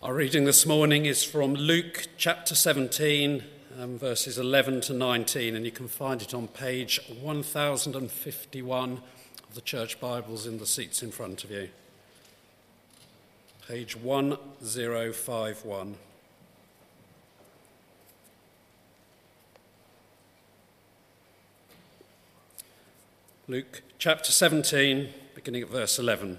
Our reading this morning is from Luke chapter 17, um, verses 11 to 19, and you can find it on page 1051 of the Church Bibles in the seats in front of you. Page 1051. Luke chapter 17, beginning at verse 11.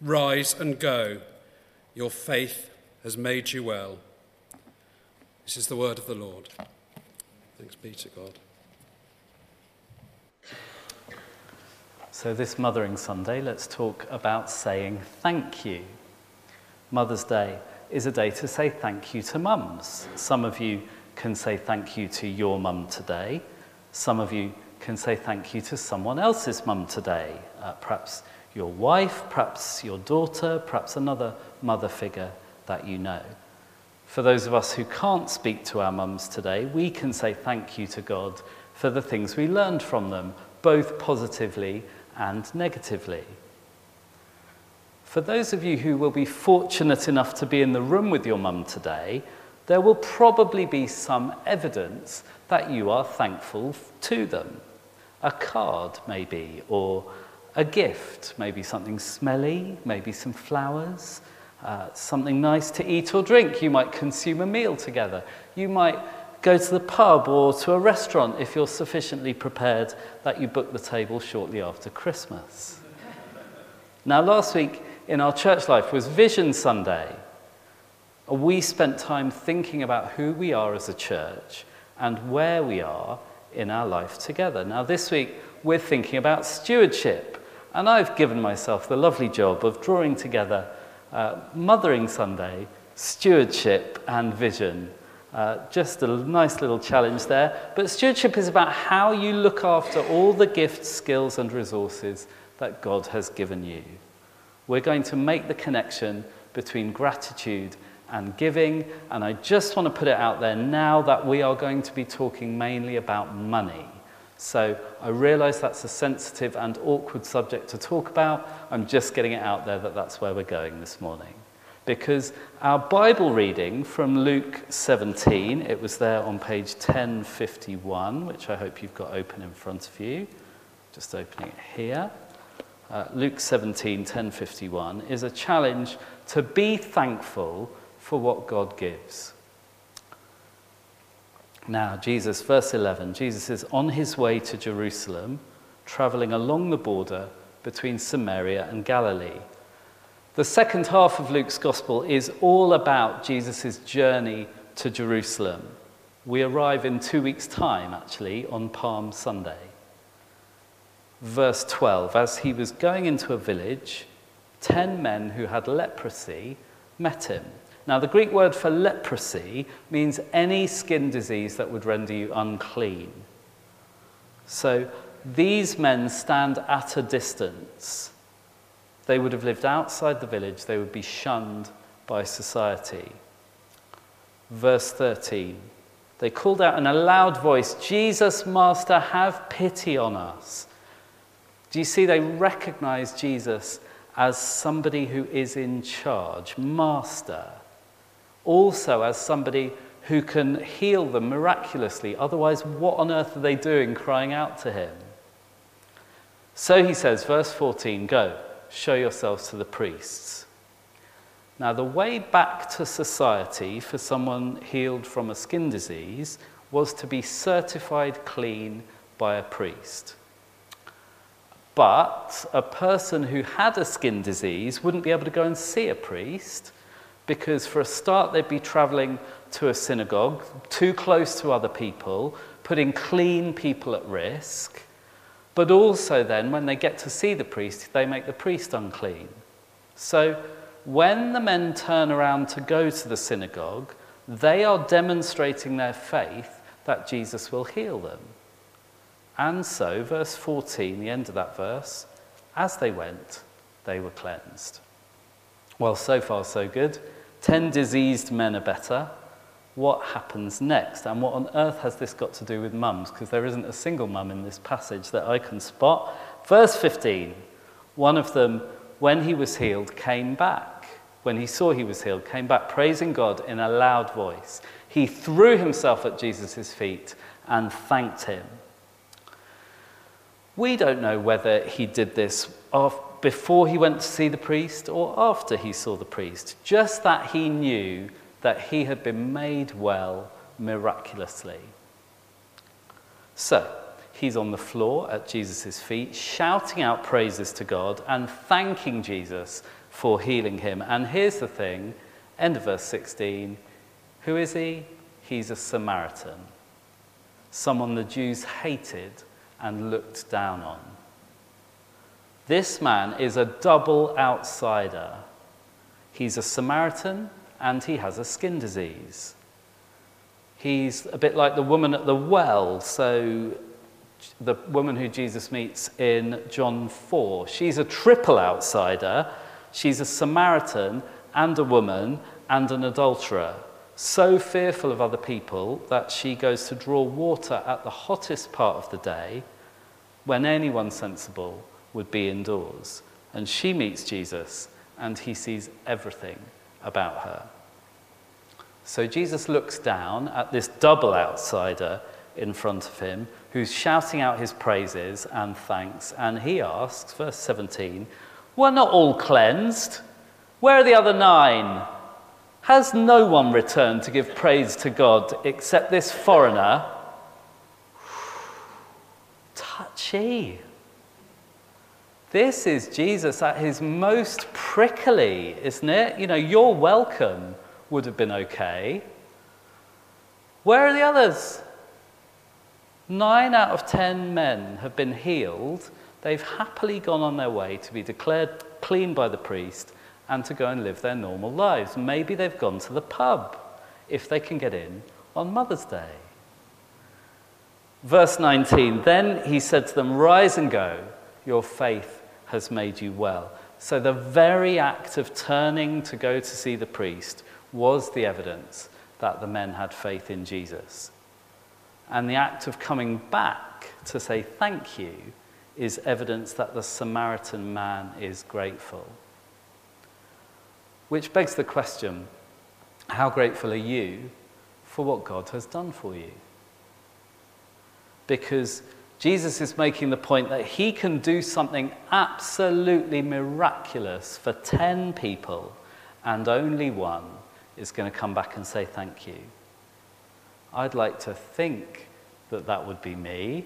Rise and go. Your faith has made you well. This is the word of the Lord. Thanks be to God. So, this Mothering Sunday, let's talk about saying thank you. Mother's Day is a day to say thank you to mums. Some of you can say thank you to your mum today. Some of you can say thank you to someone else's mum today. Uh, perhaps your wife, perhaps your daughter, perhaps another mother figure that you know. For those of us who can't speak to our mums today, we can say thank you to God for the things we learned from them, both positively and negatively. For those of you who will be fortunate enough to be in the room with your mum today, there will probably be some evidence that you are thankful to them. A card, maybe, or a gift, maybe something smelly, maybe some flowers, uh, something nice to eat or drink. You might consume a meal together. You might go to the pub or to a restaurant if you're sufficiently prepared that you book the table shortly after Christmas. now, last week in our church life was Vision Sunday. We spent time thinking about who we are as a church and where we are in our life together. Now, this week we're thinking about stewardship. And I've given myself the lovely job of drawing together uh, Mothering Sunday, stewardship, and vision. Uh, just a nice little challenge there. But stewardship is about how you look after all the gifts, skills, and resources that God has given you. We're going to make the connection between gratitude and giving, and I just want to put it out there now that we are going to be talking mainly about money. So I realize that's a sensitive and awkward subject to talk about. I'm just getting it out there that that's where we're going this morning. Because our Bible reading from Luke 17, it was there on page 1051, which I hope you've got open in front of you. Just opening it here. Uh, Luke 17, 1051 is a challenge to be thankful for what God gives. Now, Jesus, verse 11, Jesus is on his way to Jerusalem, traveling along the border between Samaria and Galilee. The second half of Luke's gospel is all about Jesus' journey to Jerusalem. We arrive in two weeks' time, actually, on Palm Sunday. Verse 12 As he was going into a village, ten men who had leprosy met him. Now, the Greek word for leprosy means any skin disease that would render you unclean. So these men stand at a distance. They would have lived outside the village, they would be shunned by society. Verse 13 they called out in a loud voice, Jesus, Master, have pity on us. Do you see? They recognize Jesus as somebody who is in charge, Master also as somebody who can heal them miraculously. Otherwise, what on earth are they doing crying out to him? So he says, verse 14, go, show yourselves to the priests. Now, the way back to society for someone healed from a skin disease was to be certified clean by a priest. But a person who had a skin disease wouldn't be able to go and see a priest because, for a start, they'd be traveling to a synagogue, too close to other people, putting clean people at risk. But also, then, when they get to see the priest, they make the priest unclean. So, when the men turn around to go to the synagogue, they are demonstrating their faith that Jesus will heal them. And so, verse 14, the end of that verse, as they went, they were cleansed. Well, so far, so good. Ten diseased men are better. What happens next? And what on earth has this got to do with mums? Because there isn't a single mum in this passage that I can spot. Verse 15 one of them, when he was healed, came back when he saw he was healed, came back praising God in a loud voice. He threw himself at Jesus' feet and thanked him. We don't know whether he did this before he went to see the priest or after he saw the priest, just that he knew that he had been made well miraculously. So, he's on the floor at Jesus' feet, shouting out praises to God and thanking Jesus for healing him. And here's the thing end of verse 16 who is he? He's a Samaritan, someone the Jews hated and looked down on. This man is a double outsider. He's a Samaritan and he has a skin disease. He's a bit like the woman at the well. So, the woman who Jesus meets in John 4, she's a triple outsider She's a Samaritan and a woman and an adulterer, so fearful of other people that she goes to draw water at the hottest part of the day when anyone sensible would be indoors. And she meets Jesus and he sees everything about her. So Jesus looks down at this double outsider in front of him who's shouting out his praises and thanks, and he asks, verse 17, were not all cleansed? Where are the other nine? Has no one returned to give praise to God except this foreigner? Touchy. This is Jesus at his most prickly, isn't it? You know, your welcome would have been okay. Where are the others? Nine out of ten men have been healed They've happily gone on their way to be declared clean by the priest and to go and live their normal lives. Maybe they've gone to the pub if they can get in on Mother's Day. Verse 19 Then he said to them, Rise and go, your faith has made you well. So the very act of turning to go to see the priest was the evidence that the men had faith in Jesus. And the act of coming back to say thank you is evidence that the Samaritan man is grateful. Which begs the question how grateful are you for what God has done for you? Because Jesus is making the point that he can do something absolutely miraculous for 10 people, and only one is going to come back and say thank you. I'd like to think that that would be me,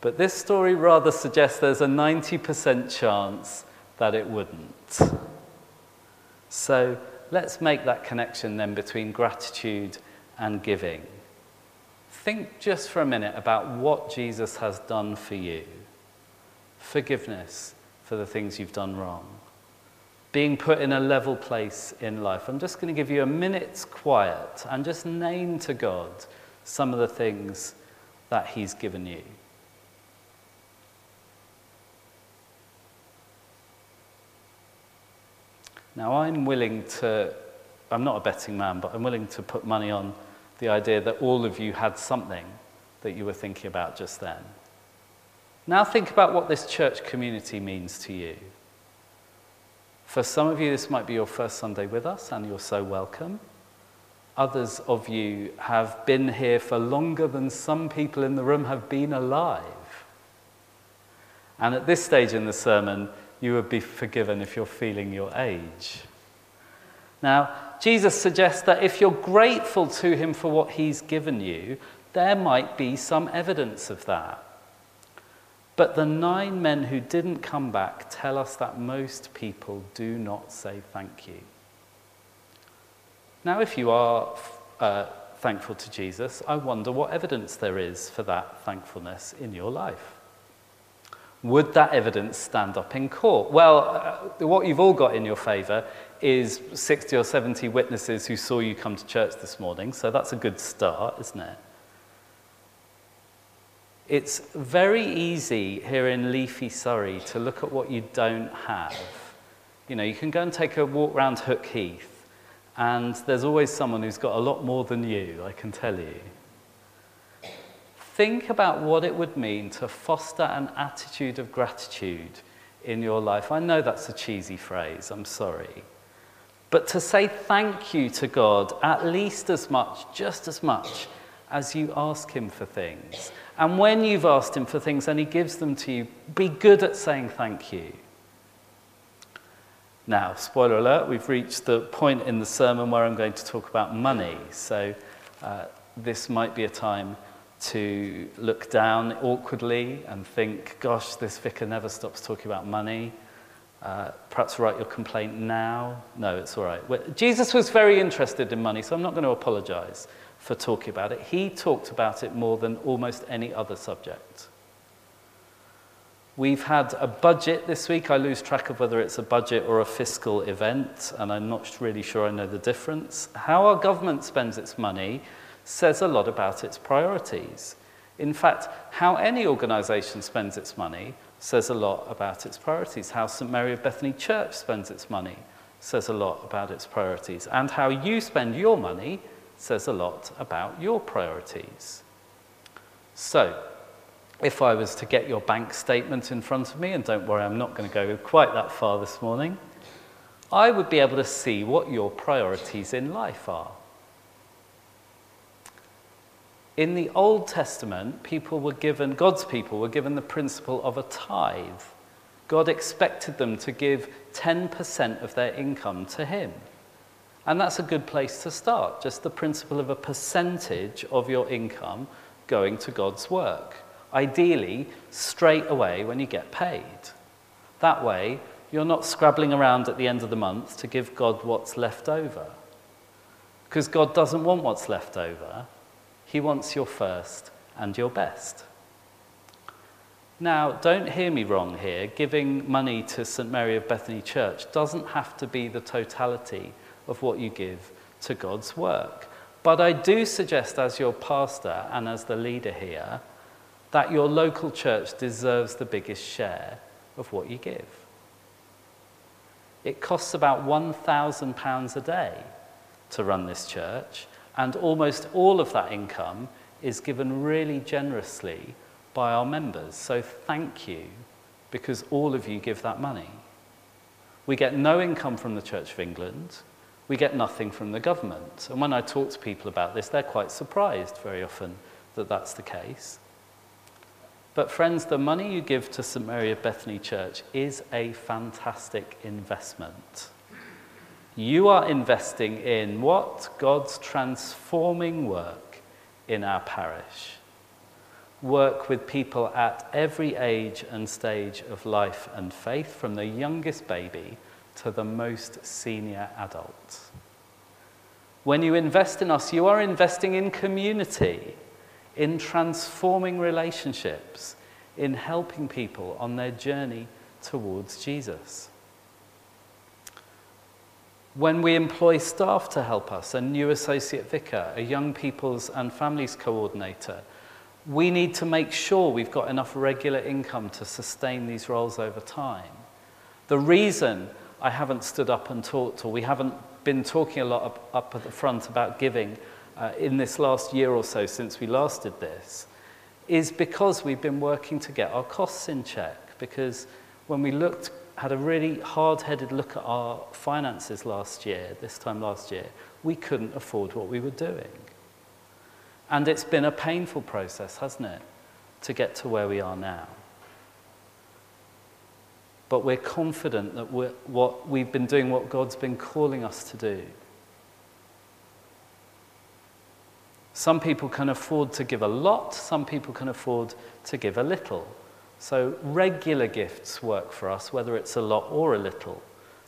but this story rather suggests there's a 90% chance that it wouldn't. So let's make that connection then between gratitude and giving. Think just for a minute about what Jesus has done for you forgiveness for the things you've done wrong, being put in a level place in life. I'm just going to give you a minute's quiet and just name to God some of the things that He's given you. Now, I'm willing to, I'm not a betting man, but I'm willing to put money on the idea that all of you had something that you were thinking about just then. Now, think about what this church community means to you. For some of you, this might be your first Sunday with us, and you're so welcome. Others of you have been here for longer than some people in the room have been alive. And at this stage in the sermon, you would be forgiven if you're feeling your age. Now, Jesus suggests that if you're grateful to him for what he's given you, there might be some evidence of that. But the nine men who didn't come back tell us that most people do not say thank you. Now, if you are uh, thankful to Jesus, I wonder what evidence there is for that thankfulness in your life. Would that evidence stand up in court? Well, uh, what you've all got in your favour is 60 or 70 witnesses who saw you come to church this morning, so that's a good start, isn't it? It's very easy here in leafy Surrey to look at what you don't have. You know, you can go and take a walk round Hook Heath, and there's always someone who's got a lot more than you, I can tell you. Think about what it would mean to foster an attitude of gratitude in your life. I know that's a cheesy phrase, I'm sorry. But to say thank you to God at least as much, just as much, as you ask Him for things. And when you've asked Him for things and He gives them to you, be good at saying thank you. Now, spoiler alert, we've reached the point in the sermon where I'm going to talk about money. So uh, this might be a time to look down awkwardly and think, gosh, this vicar never stops talking about money. Uh, perhaps write your complaint now. No, it's all right. Jesus was very interested in money, so I'm not going to apologize for talking about it. He talked about it more than almost any other subject. We've had a budget this week. I lose track of whether it's a budget or a fiscal event, and I'm not really sure I know the difference. How our government spends its money says a lot about its priorities. In fact, how any organisation spends its money says a lot about its priorities. How St Mary of Bethany Church spends its money says a lot about its priorities. And how you spend your money says a lot about your priorities. So, if I was to get your bank statement in front of me, and don't worry, I'm not going to go quite that far this morning, I would be able to see what your priorities in life are. In the Old Testament, people were given, God's people were given the principle of a tithe. God expected them to give 10% of their income to Him. And that's a good place to start, just the principle of a percentage of your income going to God's work. Ideally, straight away when you get paid. That way, you're not scrabbling around at the end of the month to give God what's left over. Because God doesn't want what's left over, He wants your first and your best. Now, don't hear me wrong here. Giving money to St. Mary of Bethany Church doesn't have to be the totality of what you give to God's work. But I do suggest, as your pastor and as the leader here, that your local church deserves the biggest share of what you give. It costs about £1,000 a day to run this church, And almost all of that income is given really generously by our members. So thank you, because all of you give that money. We get no income from the Church of England. We get nothing from the government. And when I talk to people about this, they're quite surprised very often that that's the case. But, friends, the money you give to St. Mary of Bethany Church is a fantastic investment. You are investing in what? God's transforming work in our parish. Work with people at every age and stage of life and faith, from the youngest baby to the most senior adult. When you invest in us, you are investing in community, in transforming relationships, in helping people on their journey towards Jesus. When we employ staff to help us, a new associate vicar, a young people's and families coordinator, we need to make sure we've got enough regular income to sustain these roles over time. The reason I haven't stood up and talked, or we haven't been talking a lot up, up at the front about giving uh, in this last year or so since we last did this, is because we've been working to get our costs in check. Because when we looked had a really hard-headed look at our finances last year, this time last year, we couldn't afford what we were doing. And it's been a painful process, hasn't it, to get to where we are now. but we're confident that we're, what, we've been doing what God's been calling us to do. Some people can afford to give a lot, some people can afford to give a little. So, regular gifts work for us, whether it's a lot or a little.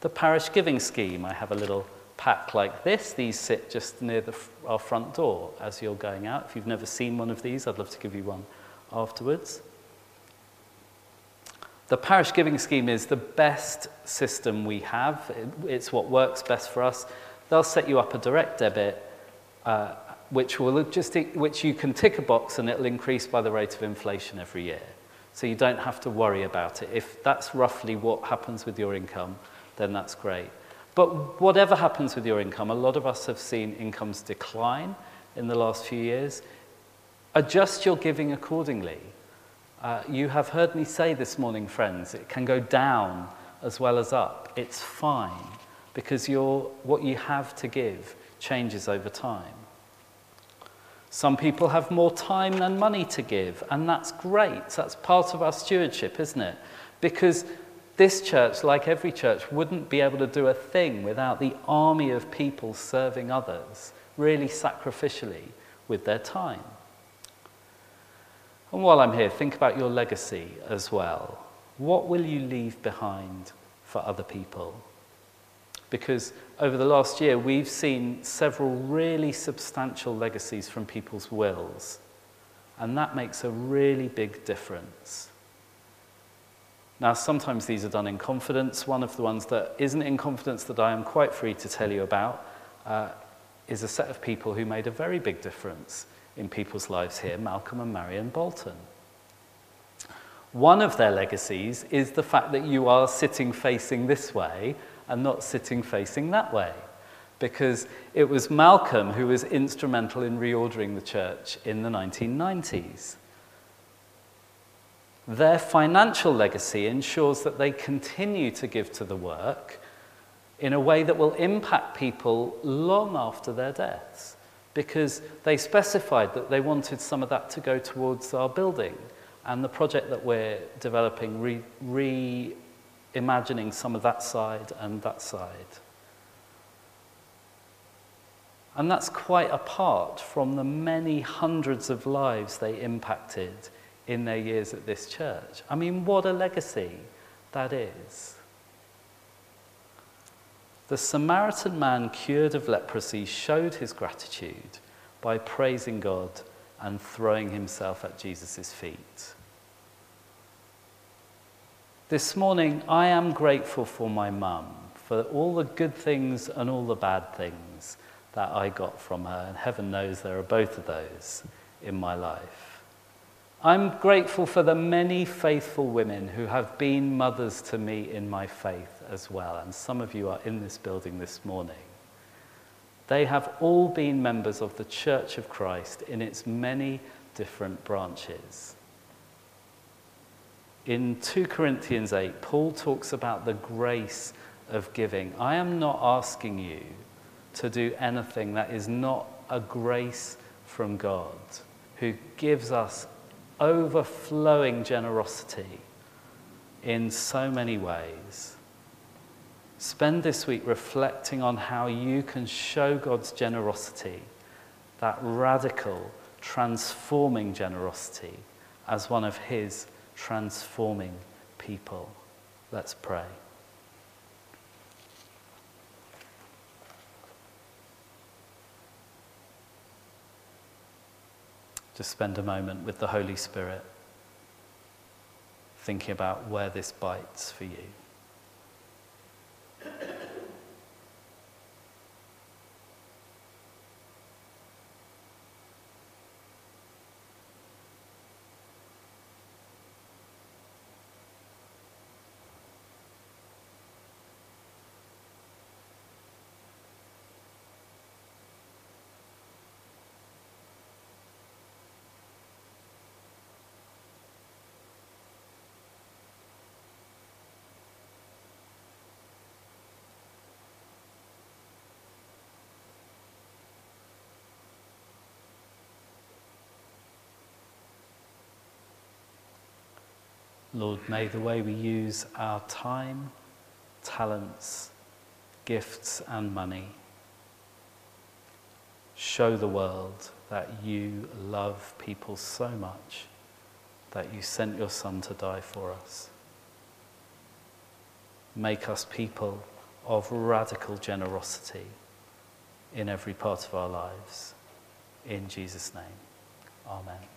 The parish giving scheme, I have a little pack like this. These sit just near the, our front door as you're going out. If you've never seen one of these, I'd love to give you one afterwards. The parish giving scheme is the best system we have. It's what works best for us. They'll set you up a direct debit, uh, which, will just, which you can tick a box and it'll increase by the rate of inflation every year. So you don't have to worry about it. If that's roughly what happens with your income, then that's great. But whatever happens with your income, a lot of us have seen incomes decline in the last few years. Adjust your giving accordingly. Uh, you have heard me say this morning, friends, it can go down as well as up. It's fine because what you have to give changes over time. Some people have more time than money to give, and that's great. That's part of our stewardship, isn't it? Because this church, like every church, wouldn't be able to do a thing without the army of people serving others, really sacrificially with their time. And while I'm here, think about your legacy as well. What will you leave behind for other people? Because over the last year, we've seen several really substantial legacies from people's wills. And that makes a really big difference. Now, sometimes these are done in confidence. One of the ones that isn't in confidence that I am quite free to tell you about uh, is a set of people who made a very big difference in people's lives here Malcolm and Marion Bolton. One of their legacies is the fact that you are sitting facing this way and not sitting facing that way. Because it was Malcolm who was instrumental in reordering the church in the 1990s. Their financial legacy ensures that they continue to give to the work in a way that will impact people long after their deaths because they specified that they wanted some of that to go towards our building and the project that we're developing re, re imagining some of that side and that side. And that's quite apart from the many hundreds of lives they impacted in their years at this church. I mean, what a legacy that is. The Samaritan man cured of leprosy showed his gratitude by praising God and throwing himself at Jesus' feet. This morning, I am grateful for my mum, for all the good things and all the bad things that I got from her. And heaven knows there are both of those in my life. I'm grateful for the many faithful women who have been mothers to me in my faith as well. And some of you are in this building this morning. They have all been members of the Church of Christ in its many different branches. In 2 Corinthians 8, Paul talks about the grace of giving. I am not asking you to do anything that is not a grace from God, who gives us overflowing generosity in so many ways. Spend this week reflecting on how you can show God's generosity, that radical, transforming generosity, as one of His transforming people. Let's pray. Just spend a moment with the Holy Spirit, thinking about where this bites for you. Lord, may the way we use our time, talents, gifts, and money show the world that you love people so much that you sent your Son to die for us. Make us people of radical generosity in every part of our lives. In Jesus' name, Amen.